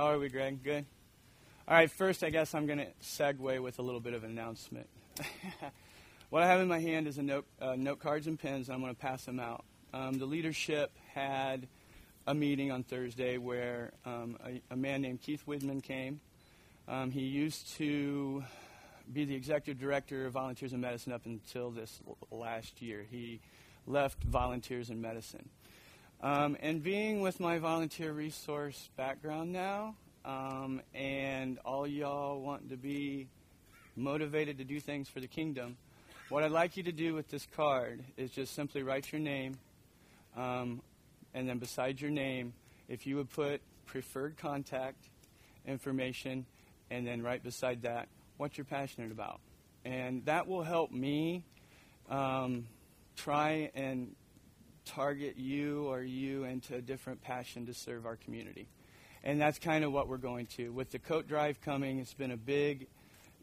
How are we, Greg? Good? All right, first, I guess I'm going to segue with a little bit of an announcement. what I have in my hand is a note, uh, note cards and pens, and I'm going to pass them out. Um, the leadership had a meeting on Thursday where um, a, a, man named Keith Widman came. Um, he used to be the executive director of Volunteers in Medicine up until this l- last year. He left Volunteers in Medicine. Um, and being with my volunteer resource background now, um, and all y'all want to be motivated to do things for the kingdom, what I'd like you to do with this card is just simply write your name, um, and then beside your name, if you would put preferred contact information, and then right beside that, what you're passionate about. And that will help me um, try and target you or you into a different passion to serve our community. And that's kind of what we're going to. With the coat drive coming, it's been a big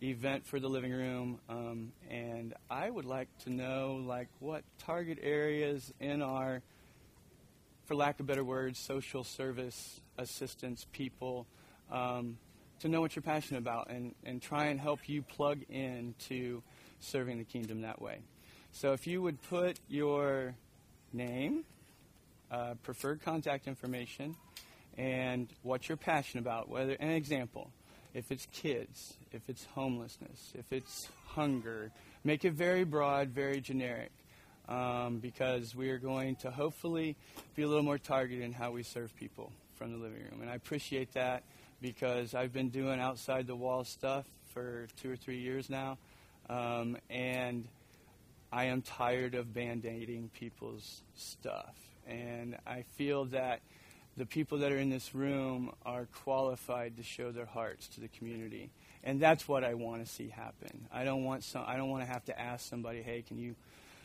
event for the living room, um, and I would like to know like what target areas in our, for lack of better words, social service assistance people, um, to know what you're passionate about and, and try and help you plug into serving the kingdom that way. So if you would put your name, uh, preferred contact information, and what you're passionate about. Whether an example, if it's kids, if it's homelessness, if it's hunger, make it very broad, very generic, um, because we are going to hopefully be a little more targeted in how we serve people from the living room. And I appreciate that because I've been doing outside the wall stuff for two or three years now, um, and I am tired of band aiding people's stuff. And I feel that the people that are in this room are qualified to show their hearts to the community. And that's what I want to see happen. I don't want some I don't want to have to ask somebody, "Hey, can you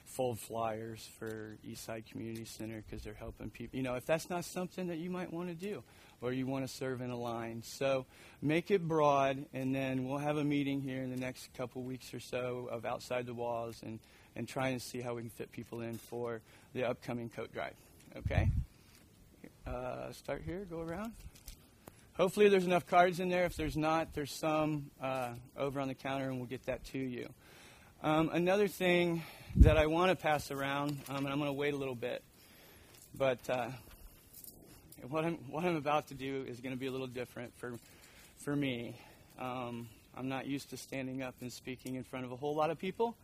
fold flyers for Eastside Community Center because they're helping people?" You know, if that's not something that you might want to do or you want to serve in a line. So, make it broad and then we'll have a meeting here in the next couple weeks or so of outside the walls and and try and see how we can fit people in for the upcoming coat drive. Okay? Uh, start here, go around. Hopefully, there's enough cards in there. If there's not, there's some uh, over on the counter, and we'll get that to you. Um, another thing that I want to pass around, um, and I'm going to wait a little bit, but uh, what, I'm, what I'm about to do is going to be a little different for, for me. Um, I'm not used to standing up and speaking in front of a whole lot of people.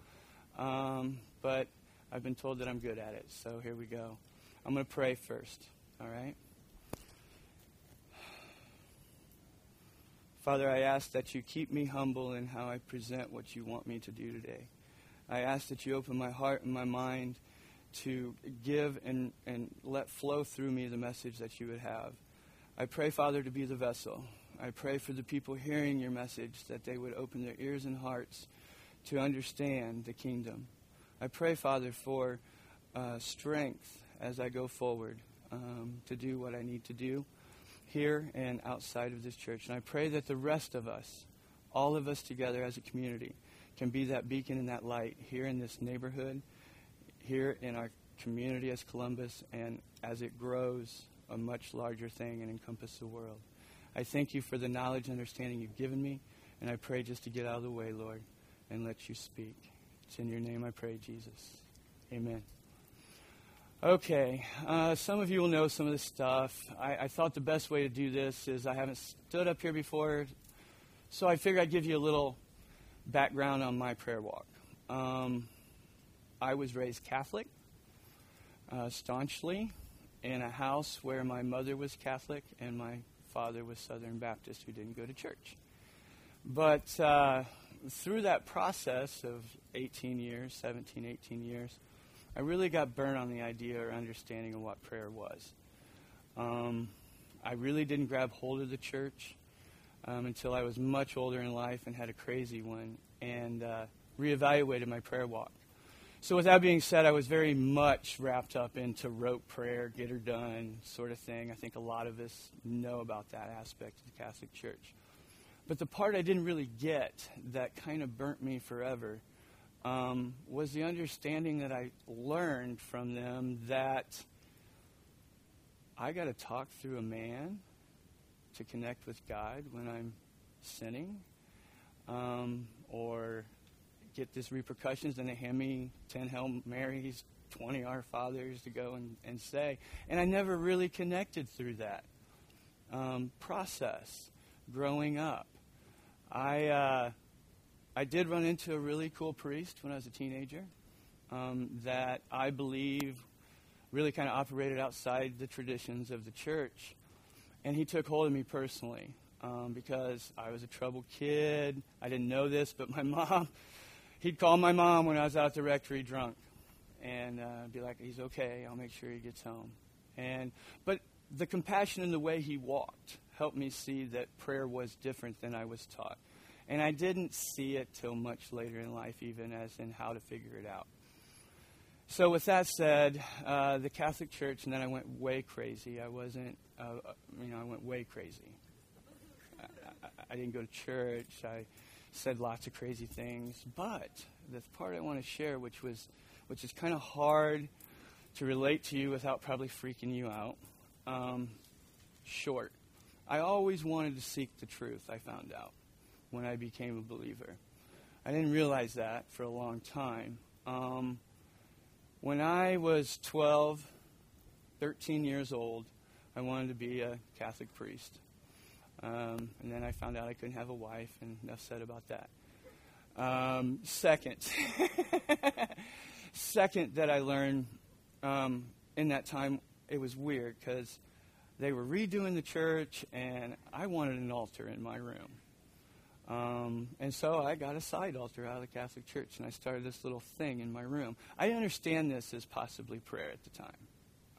Um, but I've been told that I'm good at it. So here we go. I'm going to pray first. All right? Father, I ask that you keep me humble in how I present what you want me to do today. I ask that you open my heart and my mind to give and, and let flow through me the message that you would have. I pray, Father, to be the vessel. I pray for the people hearing your message that they would open their ears and hearts to understand the kingdom. I pray, Father, for uh, strength as I go forward um, to do what I need to do here and outside of this church. And I pray that the rest of us, all of us together as a community, can be that beacon and that light here in this neighborhood, here in our community as Columbus, and as it grows, a much larger thing and encompass the world. I thank you for the knowledge and understanding you've given me, and I pray just to get out of the way, Lord and let you speak. It's in your name I pray, Jesus. Amen. Okay, uh, some of you will know some of this stuff. I, I, thought the best way to do this is I haven't stood up here before, so I figured I'd give you a little background on my prayer walk. Um, I was raised Catholic, uh, staunchly, in a house where my mother was Catholic and my father was Southern Baptist who didn't go to church. But uh, through that process of 18 years, 17, 18 years, I really got burned on the idea or understanding of what prayer was. Um, I really didn't grab hold of the church um, until I was much older in life and had a crazy one and uh, reevaluated my prayer walk. So, with that being said, I was very much wrapped up into rote prayer, get her done sort of thing. I think a lot of us know about that aspect of the Catholic Church. But the part I didn't really get that kind of burnt me forever um, was the understanding that I learned from them that I got to talk through a man to connect with God when I'm sinning, um, or get these repercussions, and they hand me 10 Hail Marys, 20 Our Fathers to go and, and say. And I never really connected through that um, process growing up. I, uh, I did run into a really cool priest when I was a teenager um, that I believe really kind of operated outside the traditions of the church. And he took hold of me personally um, because I was a troubled kid. I didn't know this, but my mom, he'd call my mom when I was out at the rectory drunk and uh, be like, he's okay, I'll make sure he gets home. And, but the compassion in the way he walked helped me see that prayer was different than I was taught. And I didn't see it till much later in life, even as in how to figure it out. So, with that said, uh, the Catholic Church, and then I went way crazy. I wasn't, uh, uh you know, I went way crazy. I, I, I, didn't go to church. I said lots of crazy things. But the part I want to share, which was, which is kind of hard to relate to you without probably freaking you out, um, short. I always wanted to seek the truth. I found out when I became a believer. I didn't realize that for a long time. Um, when I was 12, 13 years old, I wanted to be a Catholic priest. Um, and then I found out I couldn't have a wife, and enough said about that. Um, second, second that I learned um, in that time, it was weird because they were redoing the church, and I wanted an altar in my room. Um, and so I got a side altar out of the Catholic Church, and I started this little thing in my room. I didn't understand this as possibly prayer at the time,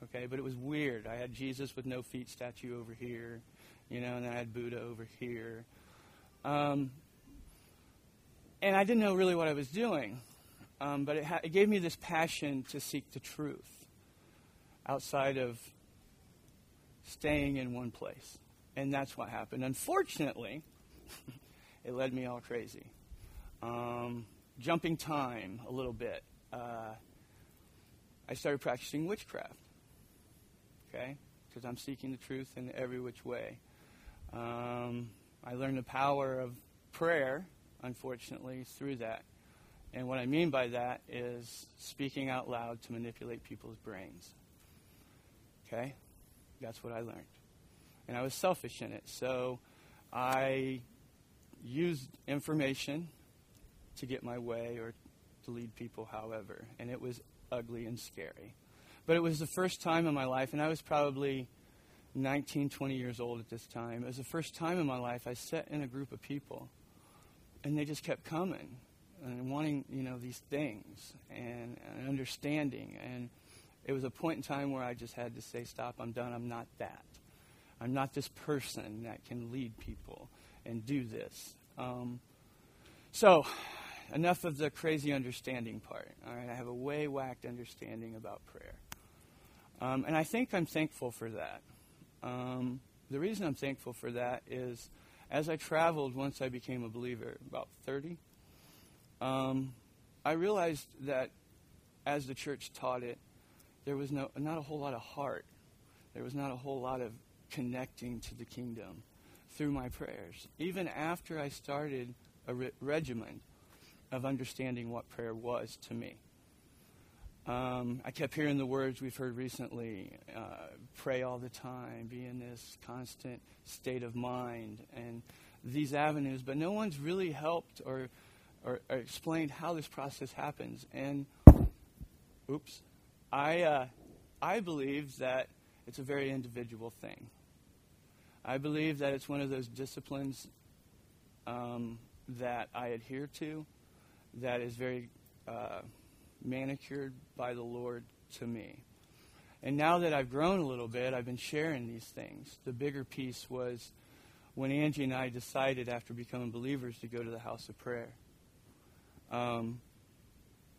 okay? But it was weird. I had Jesus with no feet statue over here, you know, and then I had Buddha over here. Um, and I didn't know really what I was doing, um, but it, ha- it gave me this passion to seek the truth outside of staying in one place. And that's what happened. Unfortunately, it led me all crazy. Um, jumping time a little bit. Uh, I started practicing witchcraft. Okay? Because I'm seeking the truth in every which way. Um, I learned the power of prayer, unfortunately, through that. And what I mean by that is speaking out loud to manipulate people's brains. Okay? That's what I learned. And I was selfish in it. So I used information to get my way or to lead people, however. And it was ugly and scary. But it was the first time in my life, and I was probably 19, 20 years old at this time. It was the first time in my life I sat in a group of people, and they just kept coming and wanting, you know, these things and, and understanding. And it was a point in time where I just had to say, stop, I'm done, I'm not that. I'm not this person that can lead people and do this. Um, so, enough of the crazy understanding part. All right, I have a way whacked understanding about prayer. Um, and I think I'm thankful for that. Um, the reason I'm thankful for that is as I traveled once I became a believer, about 30, um, I realized that as the church taught it, there was no, not a whole lot of heart. There was not a whole lot of connecting to the kingdom through my prayers. Even after I started a re- regimen of understanding what prayer was to me. Um, I kept hearing the words we've heard recently uh, pray all the time, be in this constant state of mind, and these avenues, but no one's really helped or, or, or explained how this process happens. And, oops, I, uh, I believe that it's a very individual thing. I believe that it's one of those disciplines um, that I adhere to that is very uh, manicured by the Lord to me. And now that I've grown a little bit, I've been sharing these things. The bigger piece was when Angie and I decided after becoming believers to go to the house of prayer. Um,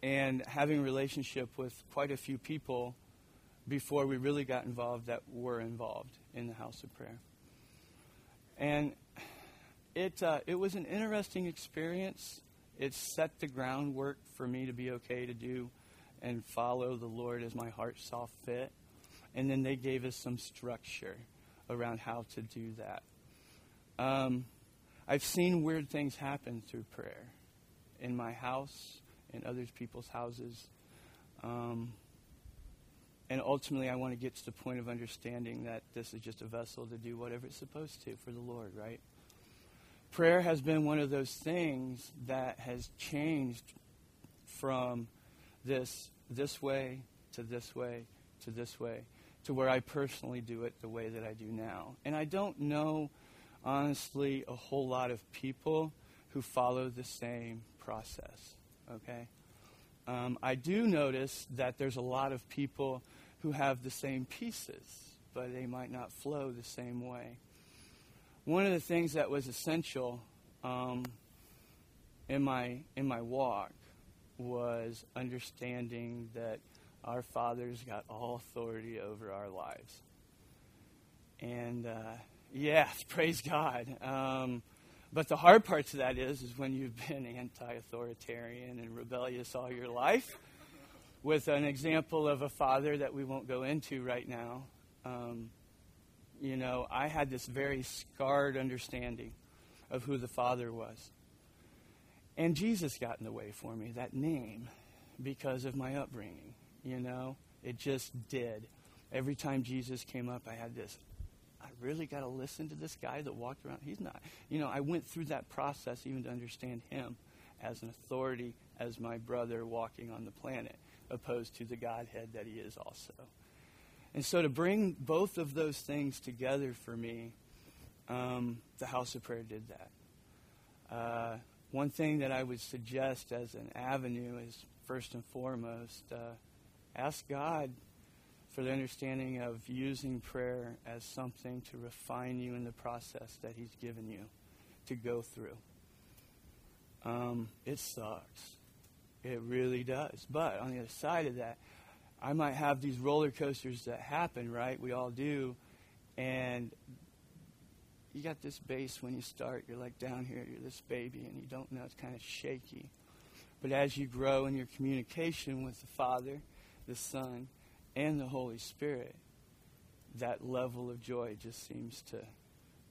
and having a relationship with quite a few people before we really got involved that were involved in the house of prayer. And it, uh, it was an interesting experience. It set the groundwork for me to be okay to do and follow the Lord as my heart saw fit. And then they gave us some structure around how to do that. Um, I've seen weird things happen through prayer in my house, in other people's houses. Um, and ultimately, I want to get to the point of understanding that this is just a vessel to do whatever it's supposed to for the Lord, right? Prayer has been one of those things that has changed from this this way to this way to this way to where I personally do it the way that I do now. And I don't know, honestly, a whole lot of people who follow the same process, okay? Um, I do notice that there's a lot of people who have the same pieces, but they might not flow the same way. One of the things that was essential um, in my in my walk was understanding that our Father's got all authority over our lives, and uh, yes, praise God. Um, but the hard part to that is, is when you've been anti-authoritarian and rebellious all your life with an example of a father that we won't go into right now. Um, you know, I had this very scarred understanding of who the Father was. And Jesus got in the way for me, that name, because of my upbringing. You know, it just did. Every time Jesus came up, I had this really got to listen to this guy that walked around. He's not. You know, I went through that process even to understand him as an authority, as my brother walking on the planet opposed to the Godhead that he is also. And so to bring both of those things together for me, um, the House of Prayer did that. Uh, one thing that I would suggest as an avenue is first and foremost, uh, ask God for the understanding of using prayer as something to refine you in the process that He's given you to go through. Um, it sucks. It really does. But on the other side of that, I might have these roller coasters that happen, right? We all do. And you got this base when you start. You're like down here, you're this baby, and you don't know. It's kind of shaky. But as you grow in your communication with the Father, the Son, and the Holy Spirit, that level of joy just seems to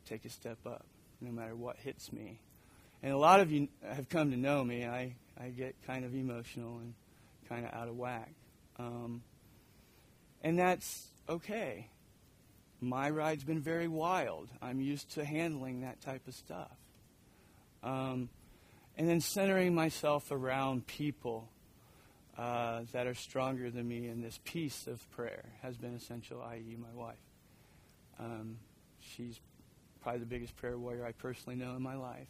take a step up, no matter what hits me. And a lot of you have come to know me. I I get kind of emotional and kind of out of whack. Um, and that's okay. My ride's been very wild. I'm used to handling that type of stuff. Um, and then centering myself around people uh, that are stronger than me in this piece of prayer has been essential, i.e., my wife. Um, she's probably the biggest prayer warrior I personally know in my life.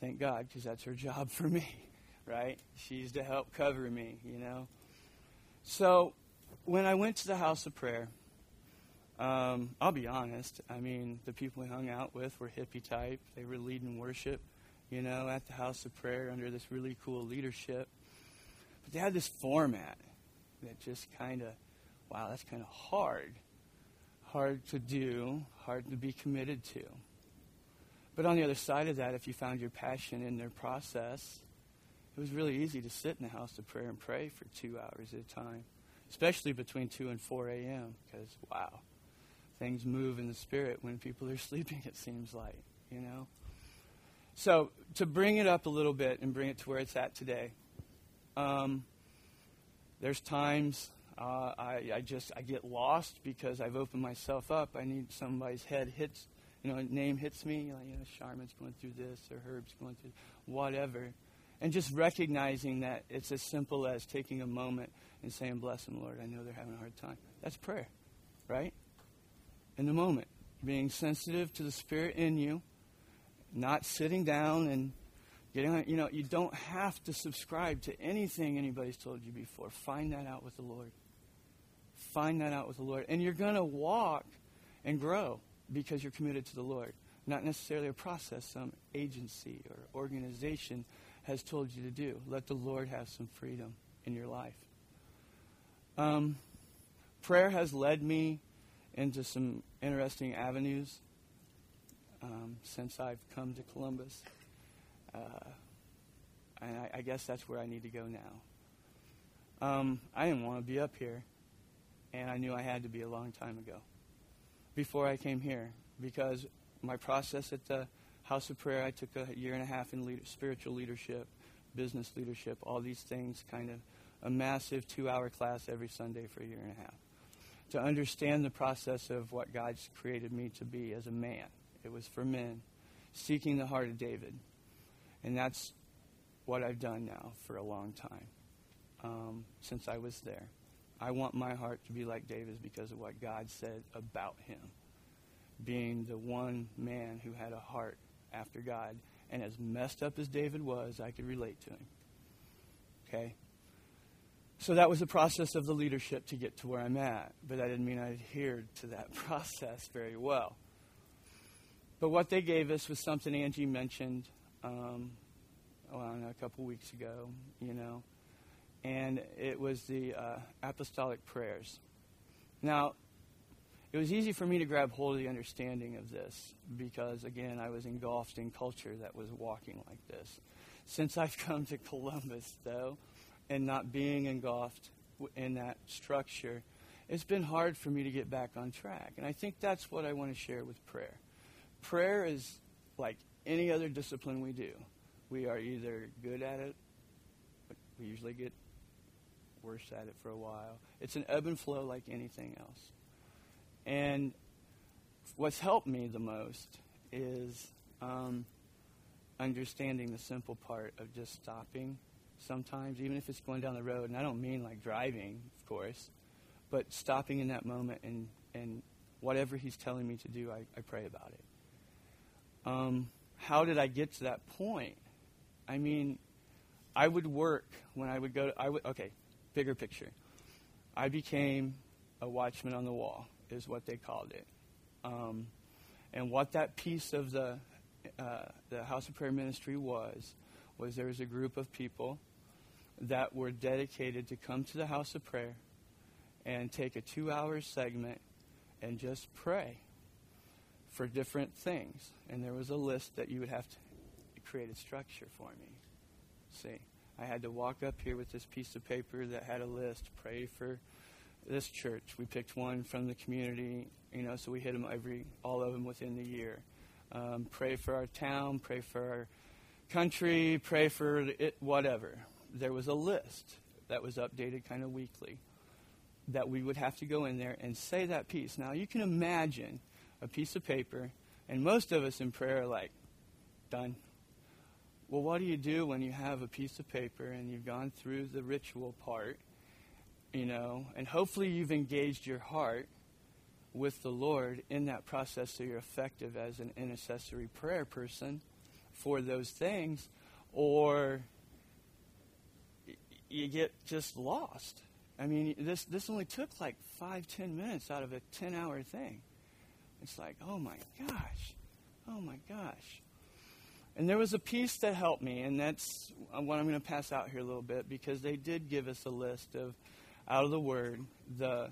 Thank God, because that's her job for me right? She's to help cover me, you know. So when I went to the house of prayer, um, I'll be honest. I mean, the people we hung out with were hippie type. They were leading worship, you know, at the house of prayer under this really cool leadership. But they had this format that just kind of, wow, that's kind of hard. Hard to do, hard to be committed to. But on the other side of that, if you found your passion in their process, it was really easy to sit in the house of prayer and pray for two hours at a time, especially between 2 and 4 a.m., because, wow, things move in the spirit when people are sleeping, it seems like, you know? So, to bring it up a little bit and bring it to where it's at today, um, there's times uh, I, I just I get lost because I've opened myself up. I need somebody's head hits, you know, a name hits me. Like, you know, Charmin's going through this or Herb's going through whatever. And just recognizing that it's as simple as taking a moment and saying, Bless them, Lord. I know they're having a hard time. That's prayer, right? In the moment, being sensitive to the Spirit in you, not sitting down and you know, you don't have to subscribe to anything anybody's told you before. Find that out with the Lord. Find that out with the Lord. And you're going to walk and grow because you're committed to the Lord. Not necessarily a process, some agency or organization has told you to do. Let the Lord have some freedom in your life. Um, prayer has led me into some interesting avenues um, since I've come to Columbus. Uh, and I, I, guess that's where I need to go now. Um, I didn't want to be up here, and I knew I had to be a long time ago, before I came here, because my process at the House of Prayer, I took a year and a half in leader, spiritual leadership, business leadership, all these things, kind of a massive two hour class every Sunday for a year and a half. To understand the process of what God's created me to be as a man. It was for men, seeking the heart of David. And that's what I've done now for a long time, um, since I was there. I want my heart to be like David's because of what God said about him. Being the one man who had a heart after God. And as messed up as David was, I could relate to him. Okay? So that was the process of the leadership to get to where I'm at. But that didn't mean I adhered to that process very well. But what they gave us was something Angie mentioned um, well, a couple weeks ago, you know and it was the uh, apostolic prayers. Now, it was easy for me to grab hold of the understanding of this because, again, I was engulfed in culture that was walking like this. Since I've come to Columbus, though, and not being engulfed in that structure, it's been hard for me to get back on track. And I think that's what I want to share with prayer. Prayer is like any other discipline we do. We are either good at it, but we usually get worse at it for a while. It's an ebb and flow like anything else. And what's helped me the most is um, understanding the simple part of just stopping sometimes, even if it's going down the road. And I don't mean like driving, of course, but stopping in that moment and, and whatever he's telling me to do, I, I pray about it. Um, how did I get to that point? I mean, I would work when I would go. To, I would okay bigger picture. I became a watchman on the wall, is what they called it. Um, and what that piece of the, uh, the House of Prayer ministry was, was there was a group of people that were dedicated to come to the House of Prayer and take a two hour segment and just pray for different things. And there was a list that you would have to create a structure for me. See? I had to walk up here with this piece of paper that had a list. Pray for this church. We picked one from the community, you know, so we hit them every, all of them within the year. Um, pray for our town. Pray for our country. Pray for it, whatever. There was a list that was updated kind of weekly that we would have to go in there and say that piece. Now you can imagine a piece of paper, and most of us in prayer are like, done. Well, what do you do when you have a piece of paper and you've gone through the ritual part, you know, and hopefully you've engaged your heart with the Lord in that process so you're effective as an intercessory prayer person for those things, or you get just lost. I mean, this, this only took like five, ten minutes out of a 10 hour thing. It's like, oh my gosh, oh my gosh. And there was a piece that helped me, and that's what I'm going to pass out here a little bit because they did give us a list of, out of the Word, the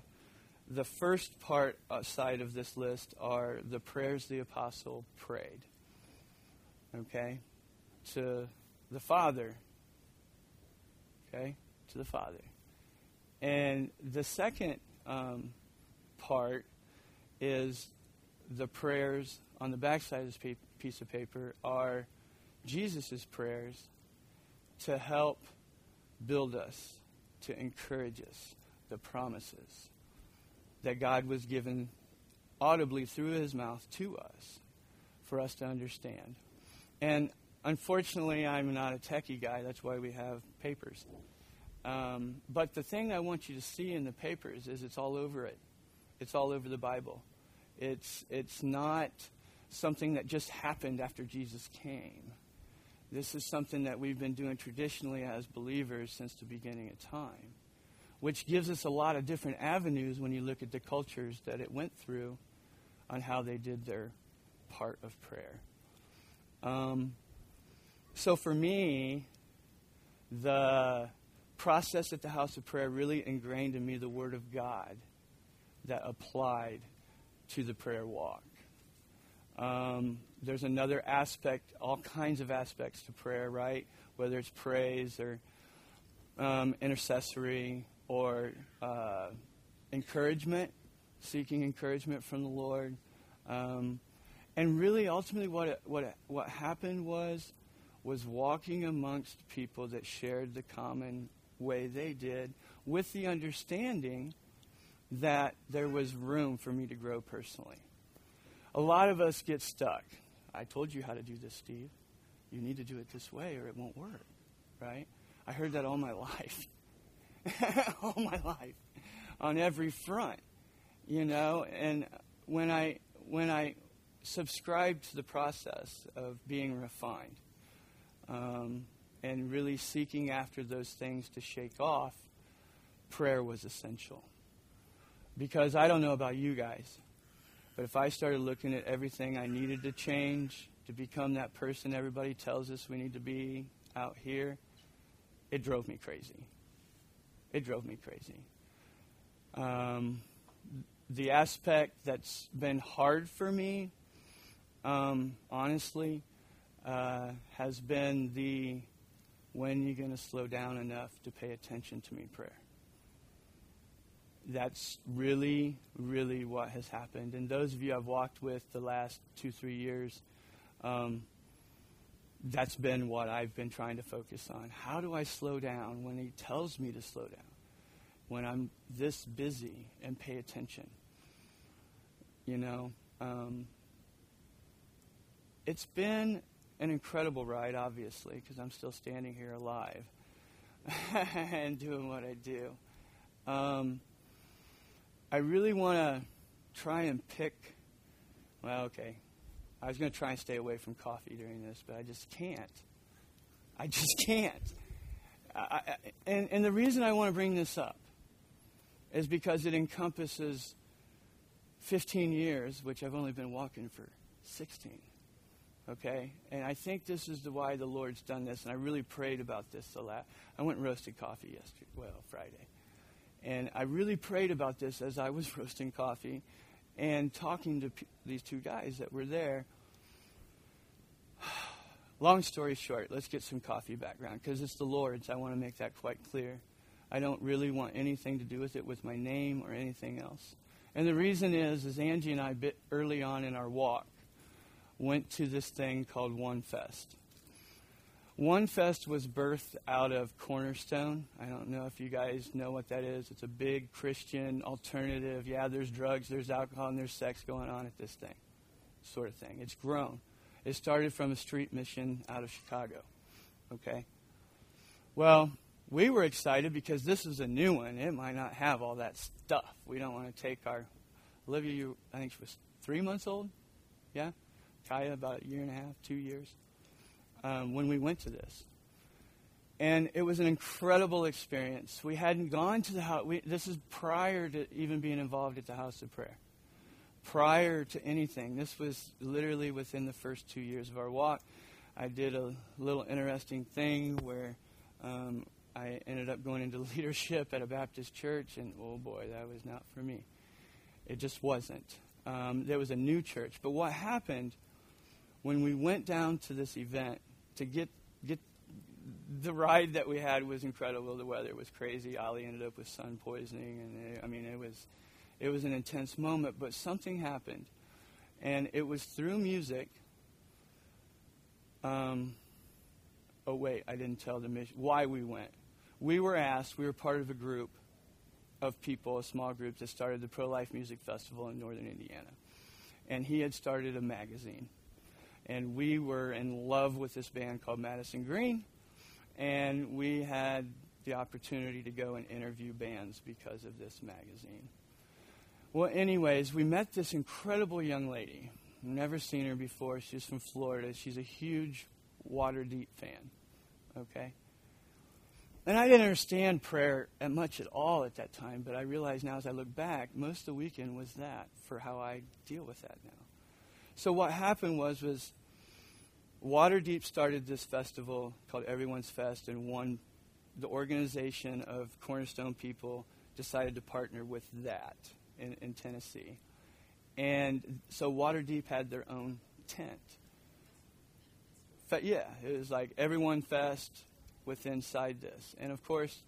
the first part uh, side of this list are the prayers the apostle prayed. Okay? To the Father. Okay? To the Father. And the second um, part is the prayers on the backside of this piece of paper are Jesus' prayers to help build us, to encourage us, the promises that God was given audibly through his mouth to us for us to understand. And unfortunately, I'm not a techie guy. That's why we have papers. Um, but the thing I want you to see in the papers is it's all over it. It's all over the Bible. It's, it's not something that just happened after Jesus came. This is something that we've been doing traditionally as believers since the beginning of time, which gives us a lot of different avenues when you look at the cultures that it went through on how they did their part of prayer. Um, so for me, the process at the house of prayer really ingrained in me the Word of God that applied to the prayer walk. Um, there's another aspect, all kinds of aspects to prayer, right? Whether it's praise or um, intercessory or uh, encouragement, seeking encouragement from the Lord. Um, And really, ultimately, what what what happened was was walking amongst people that shared the common way they did, with the understanding that there was room for me to grow personally. A lot of us get stuck. I told you how to do this, Steve. You need to do it this way or it won't work, right? I heard that all my life. all my life. On every front. You know, and when I when I subscribed to the process of being refined um, and really seeking after those things to shake off, prayer was essential. Because I don't know about you guys, but if I started looking at everything I needed to change to become that person everybody tells us we need to be out here, it drove me crazy. It drove me crazy. Um, the aspect that's been hard for me, um, honestly, uh, has been the when you're going to slow down enough to pay attention to me prayer that's really, really what has happened. And those of you I've walked with the last two, three years, um, that's been what I've been trying to focus on. How do I slow down when he tells me to slow down? When I'm this busy and pay attention? You know, um, it's been an incredible ride, obviously, because I'm still standing here alive and doing what I do. Um, I really want to try and pick. Well, okay. I was going to try and stay away from coffee during this, but I just can't. I just can't. I, I, and, and the reason I want to bring this up is because it encompasses 15 years, which I've only been walking for 16. Okay? And I think this is the why the Lord's done this, and I really prayed about this a lot. I went and roasted coffee yesterday, well, Friday. And I really prayed about this as I was roasting coffee and talking to p- these two guys that were there. Long story short, let's get some coffee background because it's the Lord's. I want to make that quite clear. I don't really want anything to do with it with my name or anything else. And the reason is, is Angie and I, bit early on in our walk, went to this thing called One Fest. One Fest was birthed out of Cornerstone. I don't know if you guys know what that is. It's a big Christian alternative. Yeah, there's drugs, there's alcohol, and there's sex going on at this thing, sort of thing. It's grown. It started from a street mission out of Chicago. Okay? Well, we were excited because this is a new one. It might not have all that stuff. We don't want to take our Olivia, you, I think she was three months old. Yeah? Kaya, about a year and a half, two years um, when we went to this. And it was an incredible experience. We hadn't gone to the house. We, this is prior to even being involved at the house of prayer. Prior to anything. This was literally within the first two years of our walk. I did a little interesting thing where um, I ended up going into leadership at a Baptist church, and oh boy, that was not for me. It just wasn't. Um, there was a new church. But what happened when we went down to this event, to get get the ride that we had was incredible. The weather was crazy. Ollie ended up with sun poisoning, and it, I mean, it was it was an intense moment. But something happened, and it was through music. Um, oh wait, I didn't tell the mission why we went. We were asked. We were part of a group of people, a small group that started the Pro Life Music Festival in Northern Indiana, and he had started a magazine and we were in love with this band called Madison Green, and we had the opportunity to go and interview bands because of this magazine. Well, anyways, we met this incredible young lady. Never seen her before. She's from Florida. She's a huge Waterdeep fan. Okay? And I didn't understand prayer at much at all at that time, but I realize now as I look back, most of the weekend was that for how I deal with that now. So what happened was was Waterdeep started this festival called Everyone's Fest, and one, the organization of Cornerstone people decided to partner with that in, in Tennessee. And so Waterdeep had their own tent. But yeah, it was like Everyone Fest with inside this. And of course,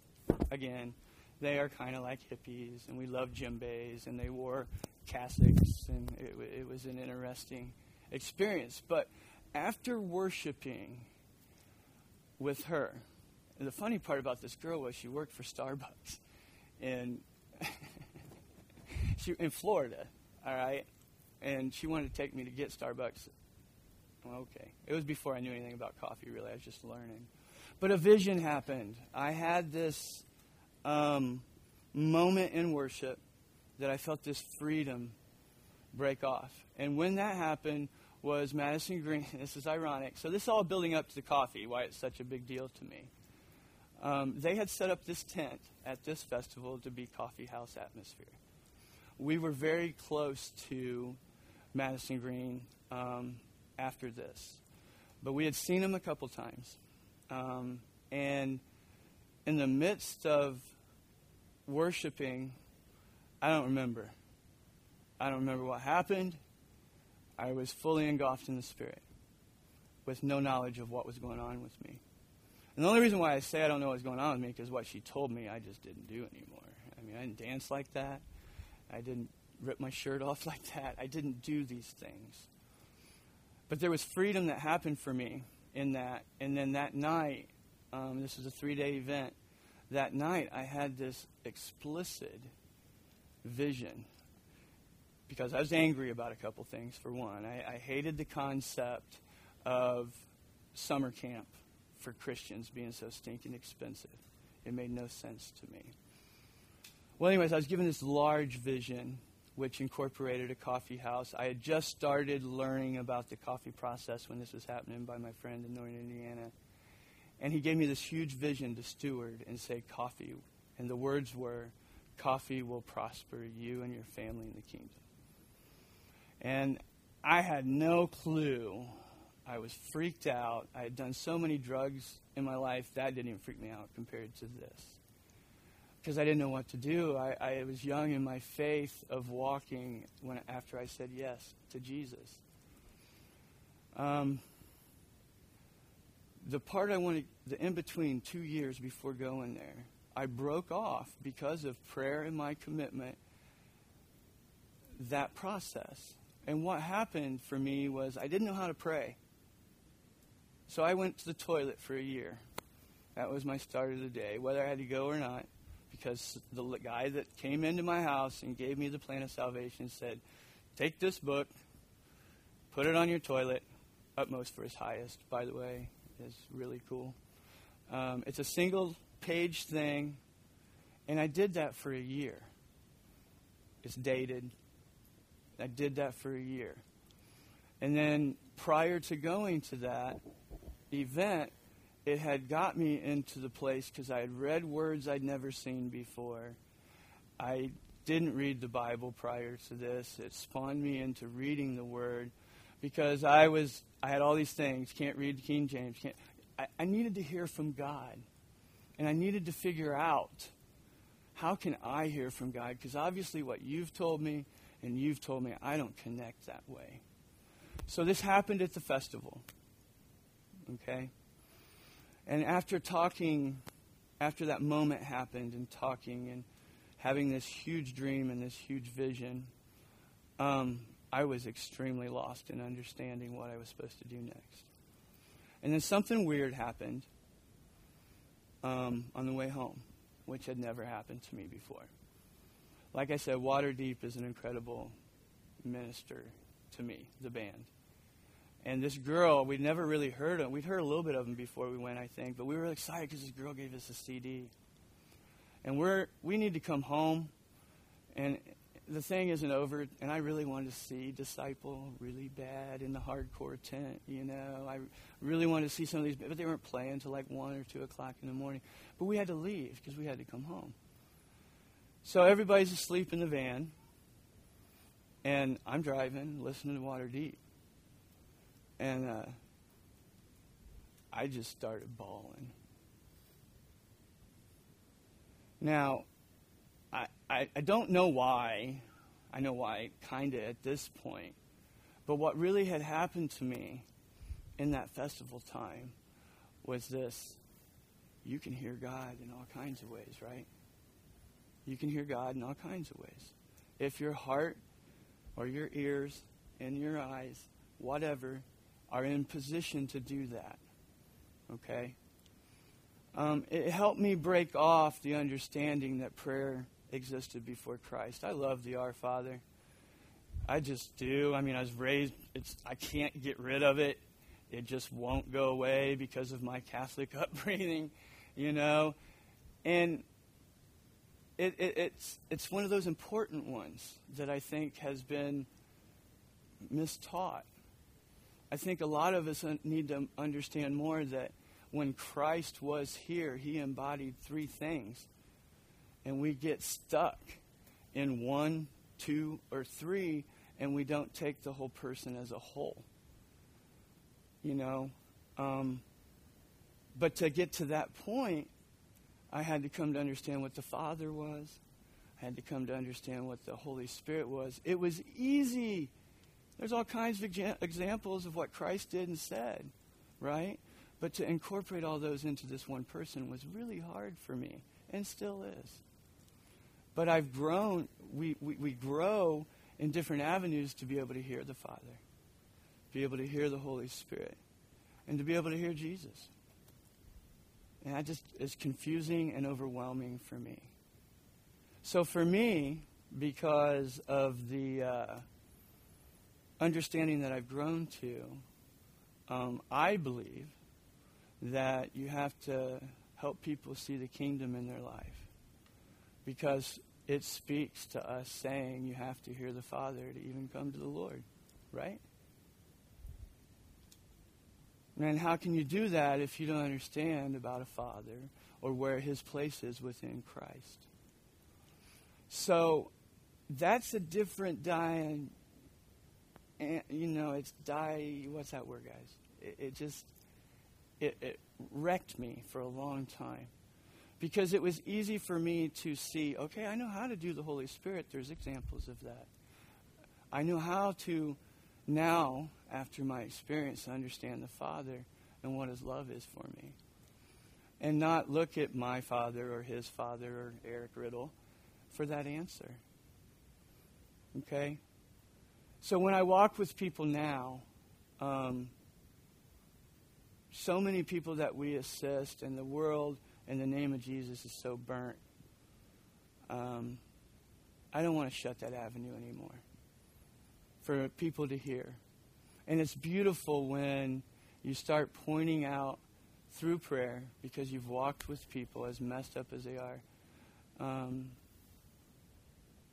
again, they are kind of like hippies, and we love djembes, and they wore cassocks, and it, it was an interesting experience. But after worshiping with her, and the funny part about this girl was she worked for Starbucks in she in Florida, all right, and she wanted to take me to get Starbucks. Well, okay, it was before I knew anything about coffee. Really, I was just learning. But a vision happened. I had this um, moment in worship that I felt this freedom break off. And when that happened was Madison Green. This is ironic. So this is all building up to the coffee, why it's such a big deal to me. Um, they had set up this tent at this festival to be coffee house atmosphere. We were very close to Madison Green um, after this, but we had seen him a couple times. Um, and in the midst of worshiping, I don't remember. I don't remember what happened. I was fully engulfed in the Spirit with no knowledge of what was going on with me. And the only reason why I say I don't know what's going on with me is because what she told me I just didn't do anymore. I mean, I didn't dance like that. I didn't rip my shirt off like that. I didn't do these things. But there was freedom that happened for me in that. And then that night, um, this was a three day event, that night I had this explicit vision because I was angry about a couple things. For one, I, I hated the concept of summer camp for Christians being so stinking expensive. It made no sense to me. Well, anyways, I was given this large vision which incorporated a coffee house. I had just started learning about the coffee process when this was happening by my friend in Northern Indiana. And he gave me this huge vision to steward and say coffee. And the words were, coffee will prosper you and your family in the kingdom. And I had no clue. I was freaked out. I had done so many drugs in my life, that didn't even freak me out compared to this. Because I didn't know what to do. I, I was young in my faith of walking when, after I said yes to Jesus. Um, the part I wanted, the in between two years before going there, I broke off because of prayer and my commitment that process. And what happened for me was I didn't know how to pray. So I went to the toilet for a year. That was my start of the day, whether I had to go or not, because the guy that came into my house and gave me the plan of salvation said, Take this book, put it on your toilet, utmost for his highest, by the way is really cool. Um, it's a single page thing, and I did that for a year. It's dated. I did that for a year. And then prior to going to that event, it had got me into the place because I had read words I'd never seen before. I didn't read the Bible prior to this. It spawned me into reading the Word because I was I had all these things. Can't read the King James. Can't. I, I needed to hear from God, and I needed to figure out how can I hear from God? Because obviously, what you've told me and you've told me, I don't connect that way. So this happened at the festival. Okay, and after talking, after that moment happened, and talking and having this huge dream and this huge vision. Um, I was extremely lost in understanding what I was supposed to do next. And then something weird happened um, on the way home, which had never happened to me before. Like I said, Waterdeep is an incredible minister to me, the band. And this girl, we'd never really heard of. We'd heard a little bit of them before we went, I think, but we were excited because this girl gave us a CD. And we're we need to come home, and the thing isn't over, and I really wanted to see Disciple really bad in the hardcore tent. You know, I really wanted to see some of these, but they weren't playing until like one or two o'clock in the morning. But we had to leave because we had to come home. So everybody's asleep in the van, and I'm driving, listening to Waterdeep, and uh, I just started bawling. Now, I, I, I don't know why. I know why, kind of at this point. But what really had happened to me in that festival time was this you can hear God in all kinds of ways, right? You can hear God in all kinds of ways. If your heart or your ears and your eyes whatever, are in position to do that. Okay? Um, it helped me break off the understanding that prayer existed before Christ. I love the Our Father. I just do. I mean, I was raised, it's, I can't get rid of it. It just won't go away because of my Catholic upbringing, you know. And it, it, it's, it's one of those important ones that I think has been mistaught. I think a lot of us need to understand more that when Christ was here, he embodied three things. And we get stuck in one, two, or three, and we don't take the whole person as a whole. You know? Um, but to get to that point, I had to come to understand what the Father was. I had to come to understand what the Holy Spirit was. It was easy. There's all kinds of examples of what Christ did and said, right? But to incorporate all those into this one person was really hard for me, and still is. But I've grown, we, we, we grow in different avenues to be able to hear the Father, be able to hear the Holy Spirit, and to be able to hear Jesus. And that just is confusing and overwhelming for me. So for me, because of the uh, understanding that I've grown to, um, I believe that you have to help people see the kingdom in their life. Because it speaks to us saying you have to hear the Father to even come to the Lord, right? And how can you do that if you don't understand about a Father or where his place is within Christ? So that's a different dying. You know, it's die. What's that word, guys? It, it just it, it wrecked me for a long time because it was easy for me to see. Okay, I know how to do the Holy Spirit. There's examples of that. I know how to now, after my experience, to understand the Father and what His love is for me. And not look at my father or his father or Eric Riddle for that answer. Okay? So when I walk with people now, um, so many people that we assist, and the world in the name of Jesus is so burnt. Um, I don't want to shut that avenue anymore for people to hear. And it's beautiful when you start pointing out through prayer, because you've walked with people as messed up as they are. Um,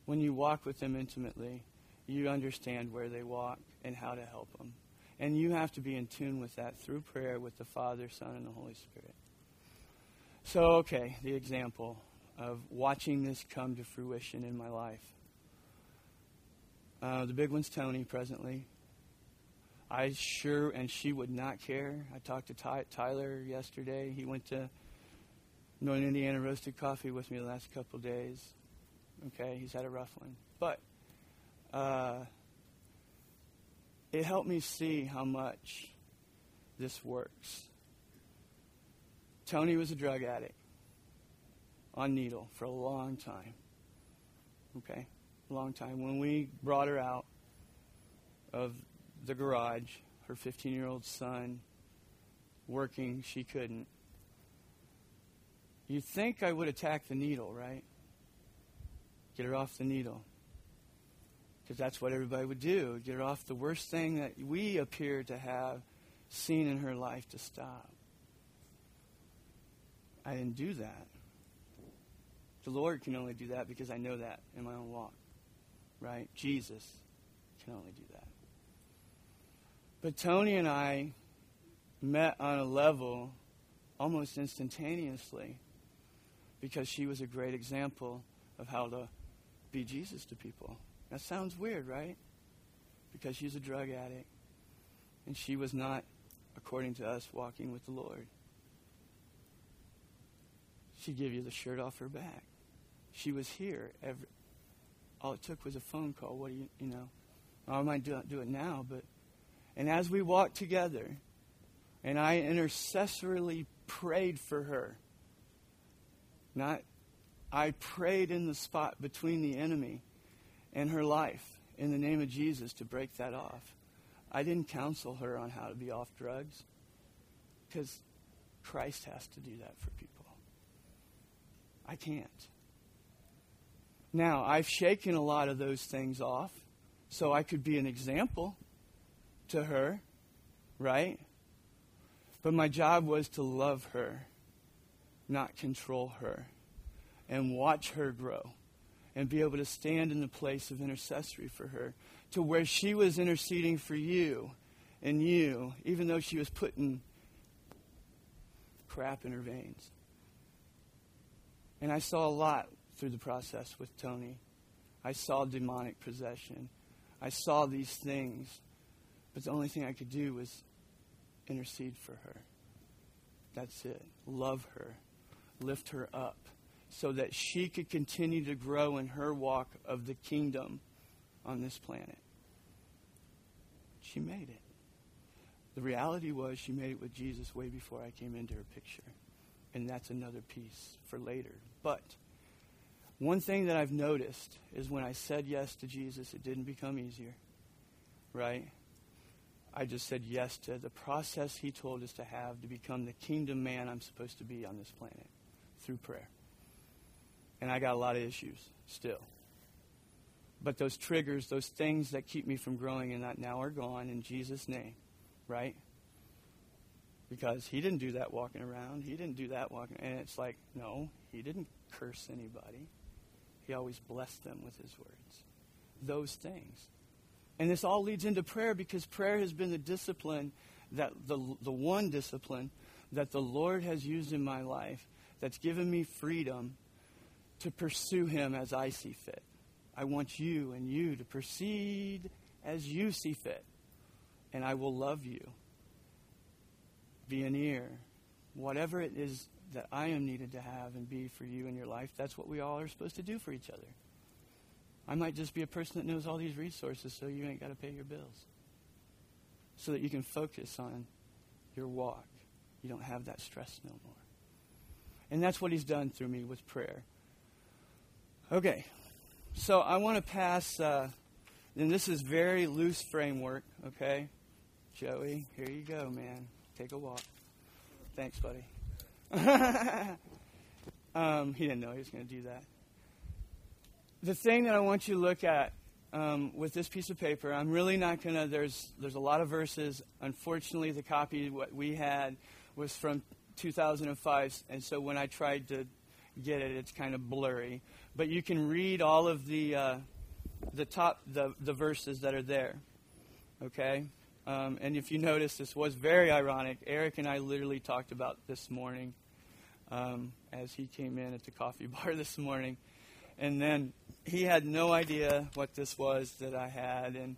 when you walk with them intimately, you understand where they walk and how to help them. And you have to be in tune with that through prayer with the Father, Son, and the Holy Spirit. So, okay, the example of watching this come to fruition in my life. Uh, the big one's Tony presently. I sure, and she would not care. I talked to Ty, Tyler yesterday. He went to Northern Indiana Roasted Coffee with me the last couple days. Okay, he's had a rough one. But uh, it helped me see how much this works. Tony was a drug addict on needle for a long time. Okay? A long time. When we brought her out of the garage, her 15 year old son working, she couldn't. You'd think I would attack the needle, right? Get her off the needle because that's what everybody would do get her off the worst thing that we appear to have seen in her life to stop. I didn't do that. The Lord can only do that because I know that in my own walk, right? Jesus can only do that. But Tony and I met on a level almost instantaneously because she was a great example of how to be Jesus to people. That sounds weird, right? Because she's a drug addict. And she was not, according to us, walking with the Lord. She'd give you the shirt off her back. She was here. Every, all it took was a phone call. What do you, you know? I might do, do it now, but. And as we walked together, and I intercessorily prayed for her, not, I prayed in the spot between the enemy and her life in the name of Jesus to break that off. I didn't counsel her on how to be off drugs because Christ has to do that for people. I can't. Now, I've shaken a lot of those things off so I could be an example to her, right? But my job was to love her, not control her, and watch her grow and be able to stand in the place of intercessory for her to where she was interceding for you and you, even though she was putting crap in her veins. And I saw a lot through the process with Tony. I saw demonic possession. I saw these things. But the only thing I could do was intercede for her. That's it. Love her. Lift her up so that she could continue to grow in her walk of the kingdom on this planet. She made it. The reality was she made it with Jesus way before I came into her picture. And that's another piece for later. But one thing that I've noticed is when I said yes to Jesus, it didn't become easier. Right? I just said yes to the process he told us to have to become the kingdom man I'm supposed to be on this planet through prayer. And I got a lot of issues still. But those triggers, those things that keep me from growing in that now are gone in Jesus' name, right? Because he didn't do that walking around. He didn't do that walking. And it's like, no, he didn't curse anybody. He always blessed them with his words. Those things. And this all leads into prayer because prayer has been the discipline that the, the one discipline that the Lord has used in my life that's given me freedom to pursue him as I see fit. I want you and you to proceed as you see fit. And I will love you. Be an ear. Whatever it is that I am needed to have and be for you in your life, that's what we all are supposed to do for each other. I might just be a person that knows all these resources so you ain't got to pay your bills. So that you can focus on your walk. You don't have that stress no more. And that's what he's done through me with prayer. Okay, so I want to pass, uh, and this is very loose framework, okay? Joey, here you go, man. Take a walk. Thanks, buddy. um, he didn't know he was going to do that. The thing that I want you to look at um, with this piece of paper, I'm really not going to, there's, there's a lot of verses. Unfortunately, the copy what we had was from 2005, and so when I tried to get it, it's kind of blurry but you can read all of the uh, the top the, the verses that are there. Okay, um, and if you notice, this was very ironic. Eric and I literally talked about this morning um, as he came in at the coffee bar this morning, and then he had no idea what this was that I had, and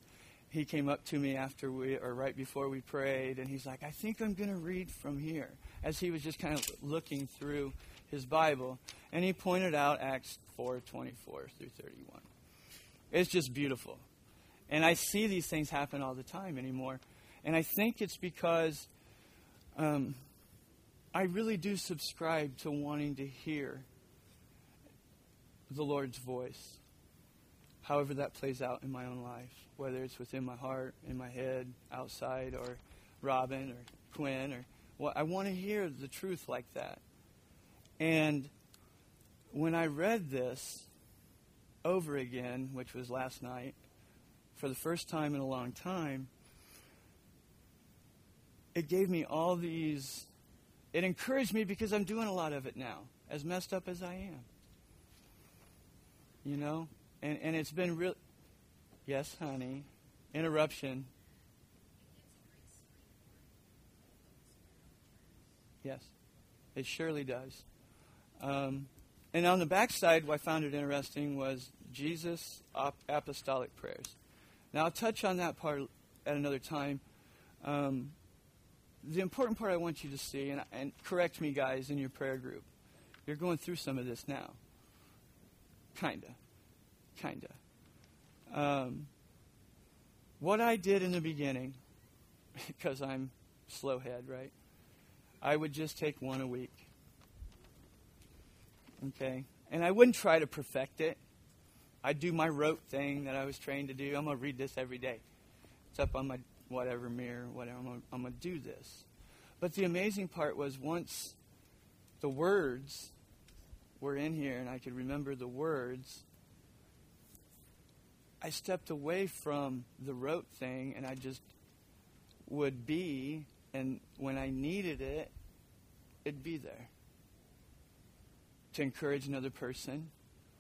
he came up to me after we or right before we prayed, and he's like, "I think I'm going to read from here," as he was just kind of looking through his Bible, and he pointed out Acts 4 24 through 31. It's just beautiful. And I see these things happen all the time anymore. And I think it's because um, I really do subscribe to wanting to hear the Lord's voice, however that plays out in my own life, whether it's within my heart, in my head, outside, or Robin or Quinn or well, I want to hear the truth like that. And when I read this over again, which was last night, for the first time in a long time, it gave me all these. It encouraged me because I'm doing a lot of it now, as messed up as I am. You know? And, and it's been real. Yes, honey. Interruption. Yes, it surely does. Um, and on the backside, what I found it interesting was Jesus' apostolic prayers. Now, I'll touch on that part at another time. Um, the important part I want you to see, and, and correct me, guys, in your prayer group, you're going through some of this now. Kinda. Kinda. Um, what I did in the beginning, because I'm slowhead, right? I would just take one a week. Okay? And I wouldn't try to perfect it. I'd do my rote thing that I was trained to do. I'm going to read this every day. It's up on my whatever mirror, whatever. I'm I'm gonna do this. But the amazing part was once the words were in here and I could remember the words, I stepped away from the rote thing and I just would be, and when I needed it, it'd be there. To encourage another person,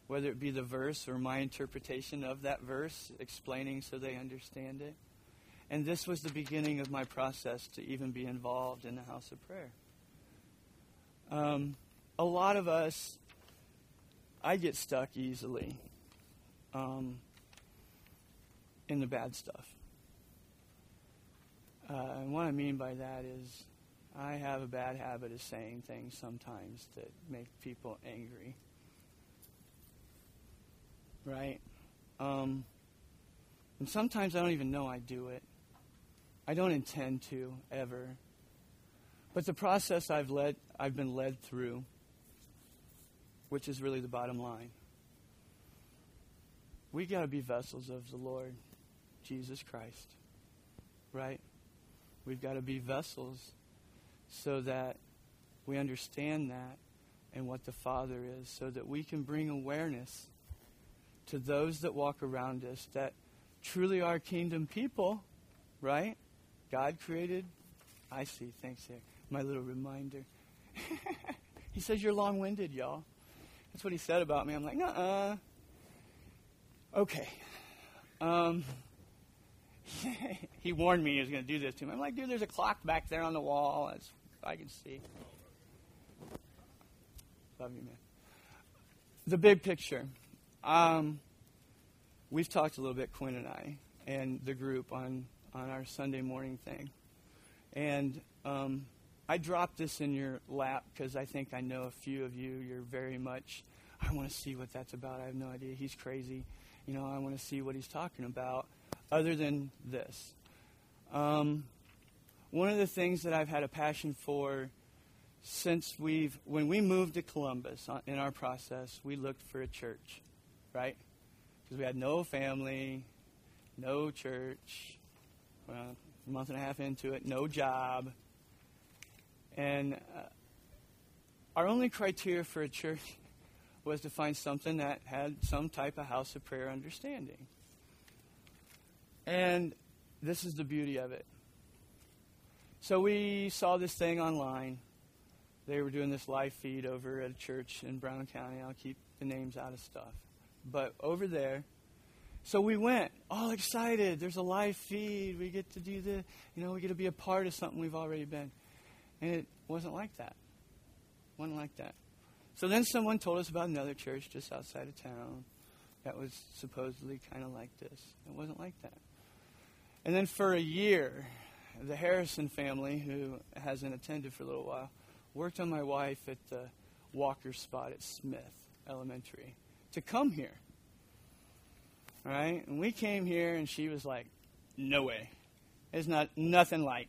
whether it be the verse or my interpretation of that verse, explaining so they understand it. And this was the beginning of my process to even be involved in the house of prayer. Um, a lot of us, I get stuck easily um, in the bad stuff. Uh, and what I mean by that is I have a bad habit of saying things sometimes that make people angry. Right? Um, and sometimes I don't even know I do it. I don't intend to ever. But the process I've led I've been led through, which is really the bottom line. We got to be vessels of the Lord Jesus Christ. Right? We've got to be vessels so that we understand that and what the Father is, so that we can bring awareness to those that walk around us that truly are kingdom people, right? God created. I see. Thanks, there. My little reminder. he says you're long-winded, y'all. That's what he said about me. I'm like, uh-uh. Okay. Um, he warned me he was going to do this to me. I'm like, dude, there's a clock back there on the wall. That's I can see. Love you, man. The big picture. Um, we've talked a little bit, Quinn and I, and the group on on our Sunday morning thing, and um, I dropped this in your lap because I think I know a few of you. You're very much. I want to see what that's about. I have no idea. He's crazy. You know, I want to see what he's talking about. Other than this, um, one of the things that I've had a passion for since we've when we moved to Columbus uh, in our process, we looked for a church, right? Because we had no family, no church, well, a month and a half into it, no job, and uh, our only criteria for a church was to find something that had some type of house of prayer understanding. And this is the beauty of it. So we saw this thing online. They were doing this live feed over at a church in Brown County. I'll keep the names out of stuff. But over there, so we went, all excited. There's a live feed. We get to do the, you know, we get to be a part of something we've already been. And it wasn't like that. It wasn't like that. So then someone told us about another church just outside of town that was supposedly kind of like this. It wasn't like that. And then for a year, the Harrison family, who hasn't attended for a little while, worked on my wife at the Walker spot at Smith Elementary to come here. All right? And we came here, and she was like, no way. It's not nothing like,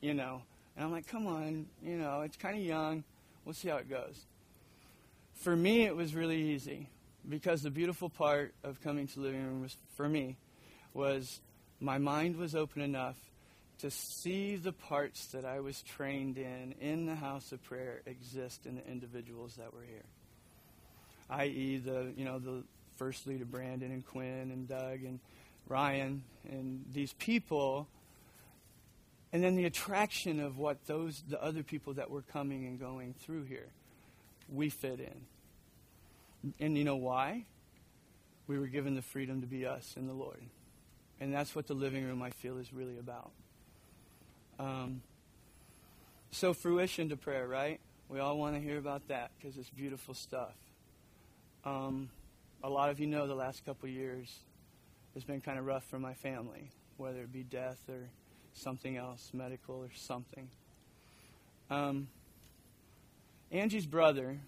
you know. And I'm like, come on, you know, it's kind of young. We'll see how it goes. For me, it was really easy because the beautiful part of coming to living room was, for me was my mind was open enough to see the parts that I was trained in in the house of prayer exist in the individuals that were here. I.e., the you know the first leader Brandon and Quinn and Doug and Ryan and these people, and then the attraction of what those the other people that were coming and going through here, we fit in. And you know why? We were given the freedom to be us in the Lord. And that's what the living room, I feel, is really about. Um, so, fruition to prayer, right? We all want to hear about that because it's beautiful stuff. Um, a lot of you know the last couple years has been kind of rough for my family, whether it be death or something else, medical or something. Um, Angie's brother,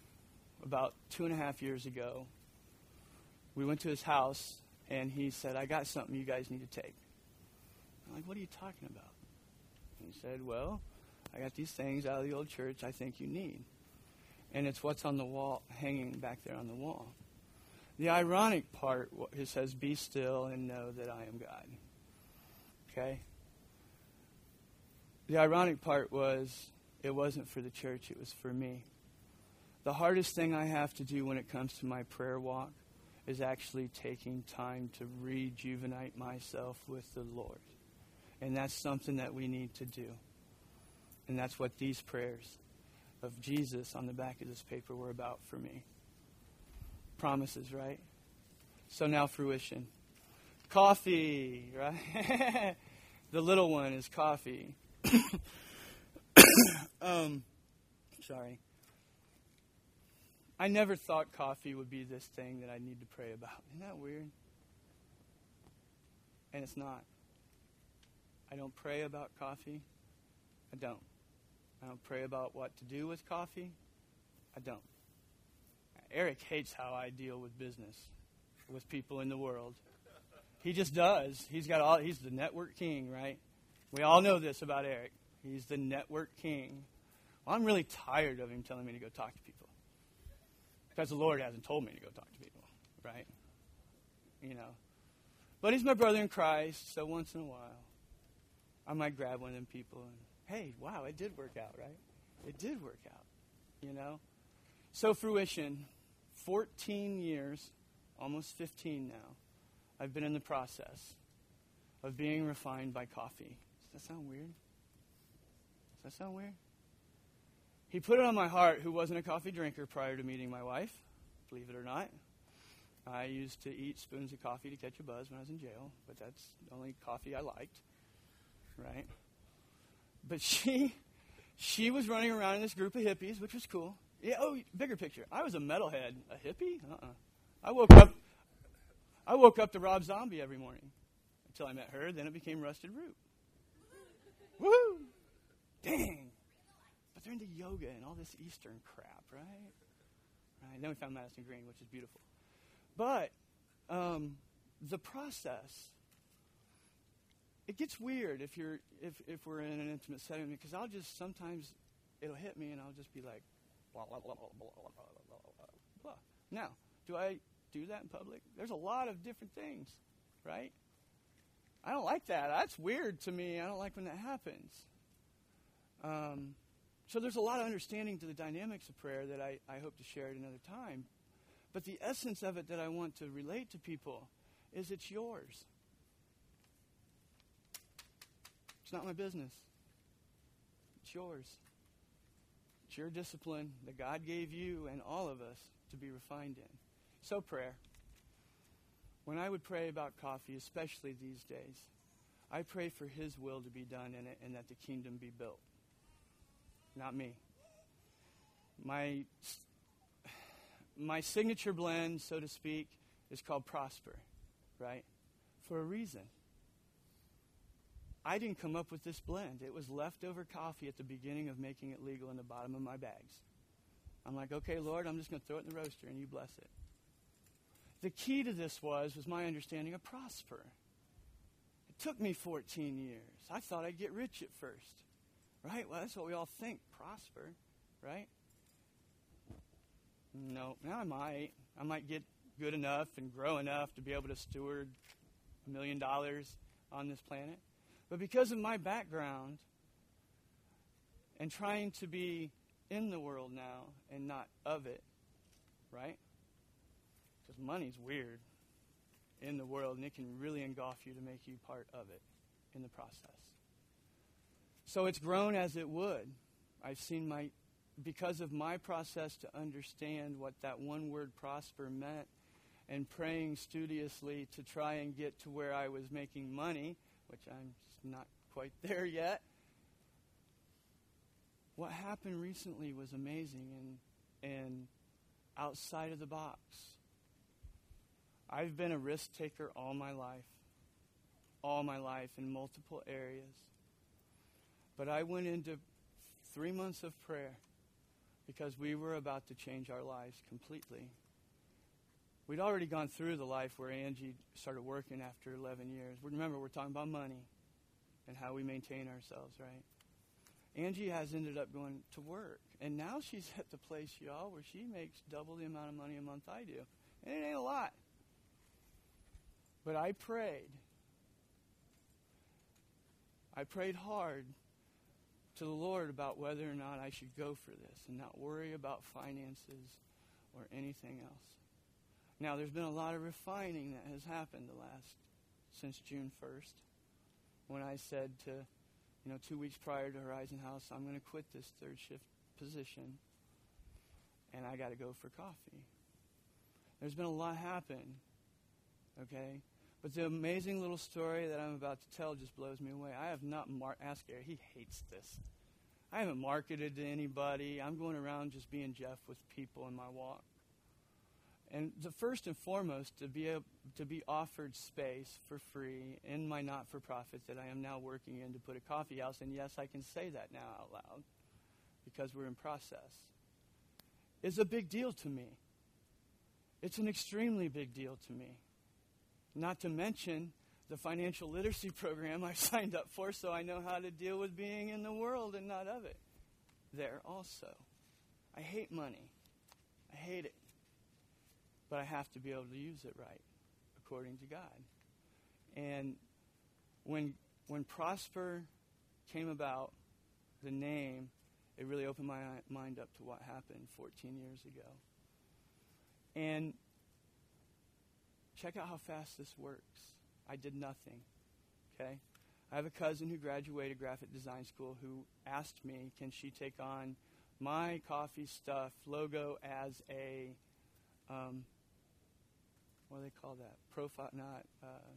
about two and a half years ago, we went to his house and he said, I got something you guys need to take. I'm like, what are you talking about? He said, Well, I got these things out of the old church I think you need. And it's what's on the wall, hanging back there on the wall. The ironic part it says, Be still and know that I am God. Okay? The ironic part was it wasn't for the church, it was for me. The hardest thing I have to do when it comes to my prayer walk is actually taking time to rejuvenate myself with the Lord. And that's something that we need to do. And that's what these prayers of Jesus on the back of this paper were about for me. Promises, right? So now fruition. Coffee, right? the little one is coffee. um, sorry. I never thought coffee would be this thing that I need to pray about. Isn't that weird? And it's not. I don't pray about coffee. I don't. I don't pray about what to do with coffee. I don't. Eric hates how I deal with business, with people in the world. He just does. He's got all. He's the network king, right? We all know this about Eric. He's the network king. Well, I'm really tired of him telling me to go talk to people because the Lord hasn't told me to go talk to people, right? You know. But he's my brother in Christ, so once in a while, I might grab one of them people and, hey, wow, it did work out, right? It did work out, you know? So, fruition 14 years, almost 15 now, I've been in the process of being refined by coffee. That sound weird? Does that sound weird? He put it on my heart, who wasn't a coffee drinker prior to meeting my wife, believe it or not. I used to eat spoons of coffee to catch a buzz when I was in jail, but that's the only coffee I liked, right? But she, she was running around in this group of hippies, which was cool. Yeah. Oh, bigger picture. I was a metalhead, a hippie. Uh-uh. I woke up. I woke up to Rob Zombie every morning until I met her. Then it became Rusted Root. Woohoo! Dang. But they're into yoga and all this Eastern crap, right? Right. Then we found Madison Green, which is beautiful. But um, the process, it gets weird if you're if if we're in an intimate setting because I'll just sometimes it'll hit me and I'll just be like, blah blah blah blah blah blah blah blah. blah. Now, do I do that in public? There's a lot of different things, right? I don't like that. That's weird to me. I don't like when that happens. Um, so there's a lot of understanding to the dynamics of prayer that I, I hope to share at another time. But the essence of it that I want to relate to people is it's yours. It's not my business. It's yours. It's your discipline that God gave you and all of us to be refined in. So, prayer. When I would pray about coffee, especially these days, I pray for His will to be done in it and that the kingdom be built. Not me. My my signature blend, so to speak, is called Prosper, right? For a reason. I didn't come up with this blend. It was leftover coffee at the beginning of making it legal in the bottom of my bags. I'm like, okay, Lord, I'm just going to throw it in the roaster and you bless it. The key to this was was my understanding of prosper. It took me 14 years. I thought I'd get rich at first. Right? Well, that's what we all think, prosper, right? No, now I might. I might get good enough and grow enough to be able to steward a million dollars on this planet. But because of my background and trying to be in the world now and not of it, right? Because money's weird in the world and it can really engulf you to make you part of it in the process. So it's grown as it would. I've seen my because of my process to understand what that one word prosper meant and praying studiously to try and get to where I was making money, which I'm not quite there yet. What happened recently was amazing and, and outside of the box. I've been a risk taker all my life, all my life in multiple areas. But I went into three months of prayer because we were about to change our lives completely. We'd already gone through the life where Angie started working after 11 years. Remember, we're talking about money and how we maintain ourselves, right? Angie has ended up going to work, and now she's at the place, y'all, where she makes double the amount of money a month I do. And it ain't a lot. But I prayed. I prayed hard to the Lord about whether or not I should go for this and not worry about finances or anything else. Now, there's been a lot of refining that has happened the last, since June 1st, when I said to, you know, two weeks prior to Horizon House, I'm going to quit this third shift position and I got to go for coffee. There's been a lot happen, okay? But the amazing little story that I'm about to tell just blows me away. I have not mar- asked Gary; he hates this. I haven't marketed to anybody. I'm going around just being Jeff with people in my walk. And the first and foremost, to be to be offered space for free in my not-for-profit that I am now working in to put a coffee house. And yes, I can say that now out loud because we're in process. Is a big deal to me. It's an extremely big deal to me. Not to mention the financial literacy program I signed up for so I know how to deal with being in the world and not of it. There also. I hate money. I hate it. But I have to be able to use it right, according to God. And when when Prosper came about, the name, it really opened my mind up to what happened 14 years ago. And check out how fast this works. I did nothing. Okay? I have a cousin who graduated graphic design school who asked me, can she take on my coffee stuff logo as a, um, what do they call that? Profile, not, uh,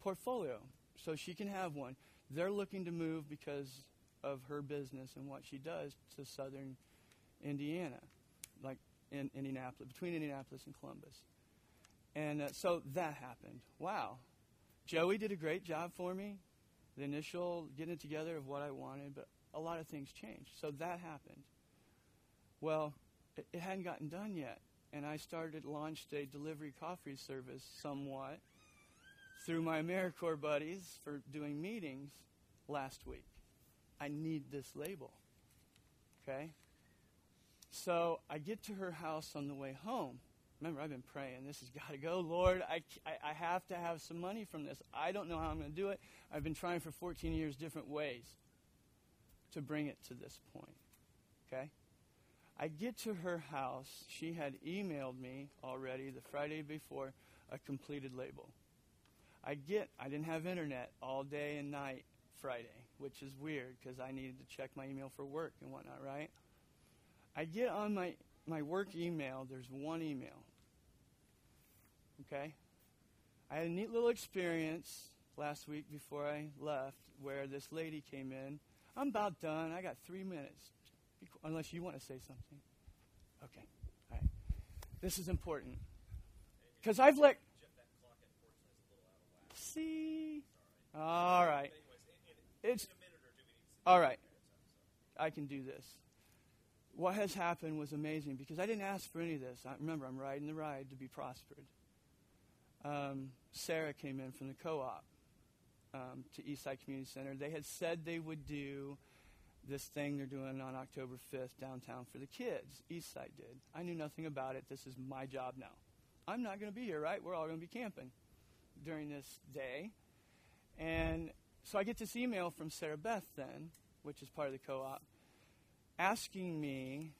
portfolio. So she can have one. They're looking to move because of her business and what she does to southern Indiana, like in Indianapolis, between Indianapolis and Columbus. And uh, so that happened. Wow. Joey did a great job for me. The initial getting it together of what I wanted, but a lot of things changed. So that happened. Well, it, it hadn't gotten done yet. And I started, launched a delivery coffee service somewhat through my AmeriCorps buddies for doing meetings last week. I need this label. Okay? So I get to her house on the way home. Remember, I've been praying. This has got to go. Lord, I, I, I, have to have some money from this. I don't know how I'm going to do it. I've been trying for 14 years different ways to bring it to this point. Okay? I get to her house. She had emailed me already the Friday before a completed label. I get, I didn't have internet all day and night Friday, which is weird because I needed to check my email for work and whatnot, right? I get on my, my work email, there's one email. Okay? I had a neat little experience last week before I left where this lady came in. I'm about done. I got three minutes. Unless you want to say something. Okay. All right. This is important. Because I've let. See? All right. It's. All right. I can do this what has happened was amazing because I didn't ask for any of this. I, remember, I'm riding the ride to be prospered. Um, Sarah came in from the co op um, to Eastside Community Center. They had said they would do this thing they're doing on October 5th downtown for the kids. Eastside did. I knew nothing about it. This is my job now. I'm not going to be here, right? We're all going to be camping during this day. And so I get this email from Sarah Beth then, which is part of the co op asking me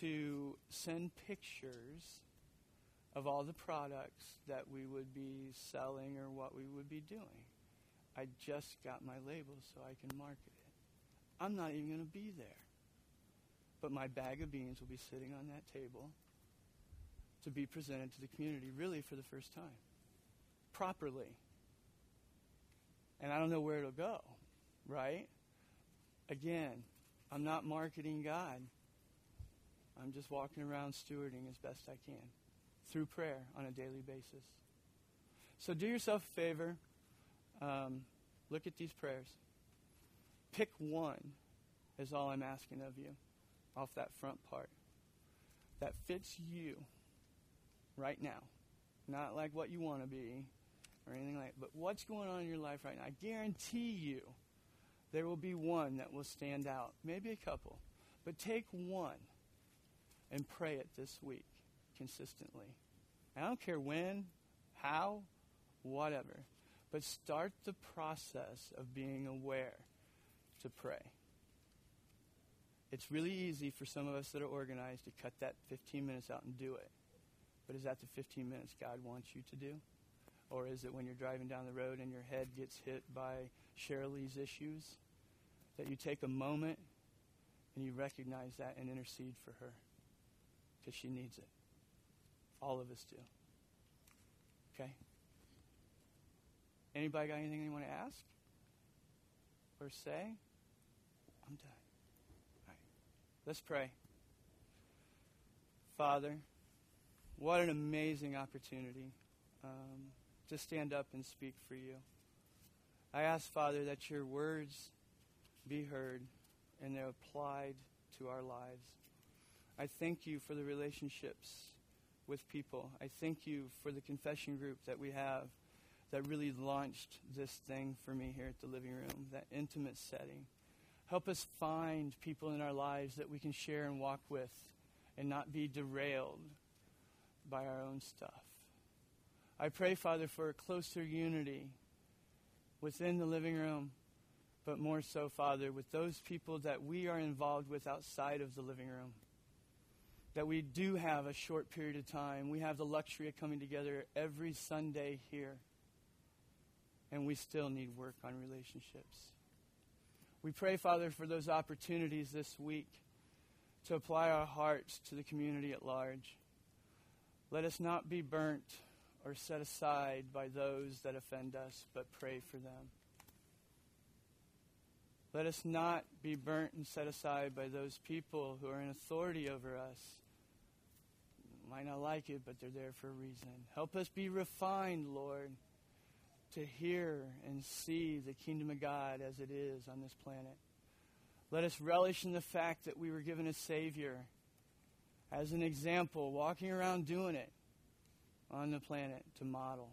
to send pictures of all the products that we would be selling or what we would be doing. I just got my label so I can market it. I'm not even going to be there. But my bag of beans will be sitting on that table to be presented to the community really for the first time. Properly. And I don't know where it'll go, right? Again, I'm not marketing God. I'm just walking around stewarding as best I can through prayer on a daily basis. So do yourself a favor. Um, look at these prayers. Pick one, is all I'm asking of you, off that front part, that fits you right now. Not like what you want to be or anything like that, but what's going on in your life right now. I guarantee you there will be one that will stand out, maybe a couple. But take one and pray it this week consistently. I don't care when, how, whatever. But start the process of being aware to pray. It's really easy for some of us that are organized to cut that 15 minutes out and do it. But is that the 15 minutes God wants you to do? Or is it when you're driving down the road and your head gets hit by Shirley's issues that you take a moment and you recognize that and intercede for her because she needs it? All of us do. Okay? Anybody got anything they want to ask or say? I'm done. All right. Let's pray. Father, what an amazing opportunity um, to stand up and speak for you. I ask, Father, that your words be heard and they're applied to our lives. I thank you for the relationships with people. I thank you for the confession group that we have that really launched this thing for me here at the living room, that intimate setting. Help us find people in our lives that we can share and walk with and not be derailed by our own stuff. I pray, Father, for a closer unity within the living room, but more so, Father, with those people that we are involved with outside of the living room. That we do have a short period of time. We have the luxury of coming together every Sunday here and we still need work on relationships. We pray, Father, for those opportunities this week to apply our hearts to the community at large. Let us not be burnt or set aside by those that offend us, but pray for them. Let us not be burnt and set aside by those people who are in authority over us. Might not like it, but they're there for a reason. Help us be refined, Lord to hear and see the kingdom of God as it is on this planet. Let us relish in the fact that we were given a Savior as an example, walking around doing it on the planet to model.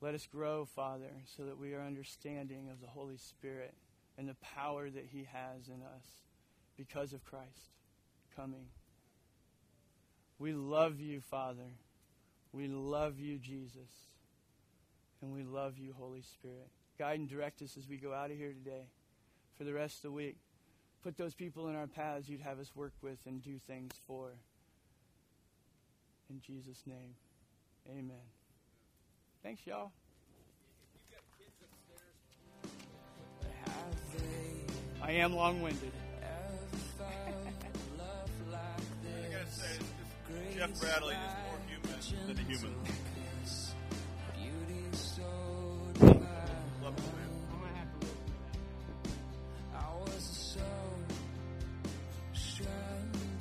Let us grow, Father, so that we are understanding of the Holy Spirit and the power that He has in us because of Christ coming. We love you, Father. We love you, Jesus. And we love you, Holy Spirit. Guide and direct us as we go out of here today for the rest of the week. Put those people in our paths you'd have us work with and do things for. In Jesus' name, amen. Thanks, y'all. I am long winded. Jeff Bradley is more human than a human.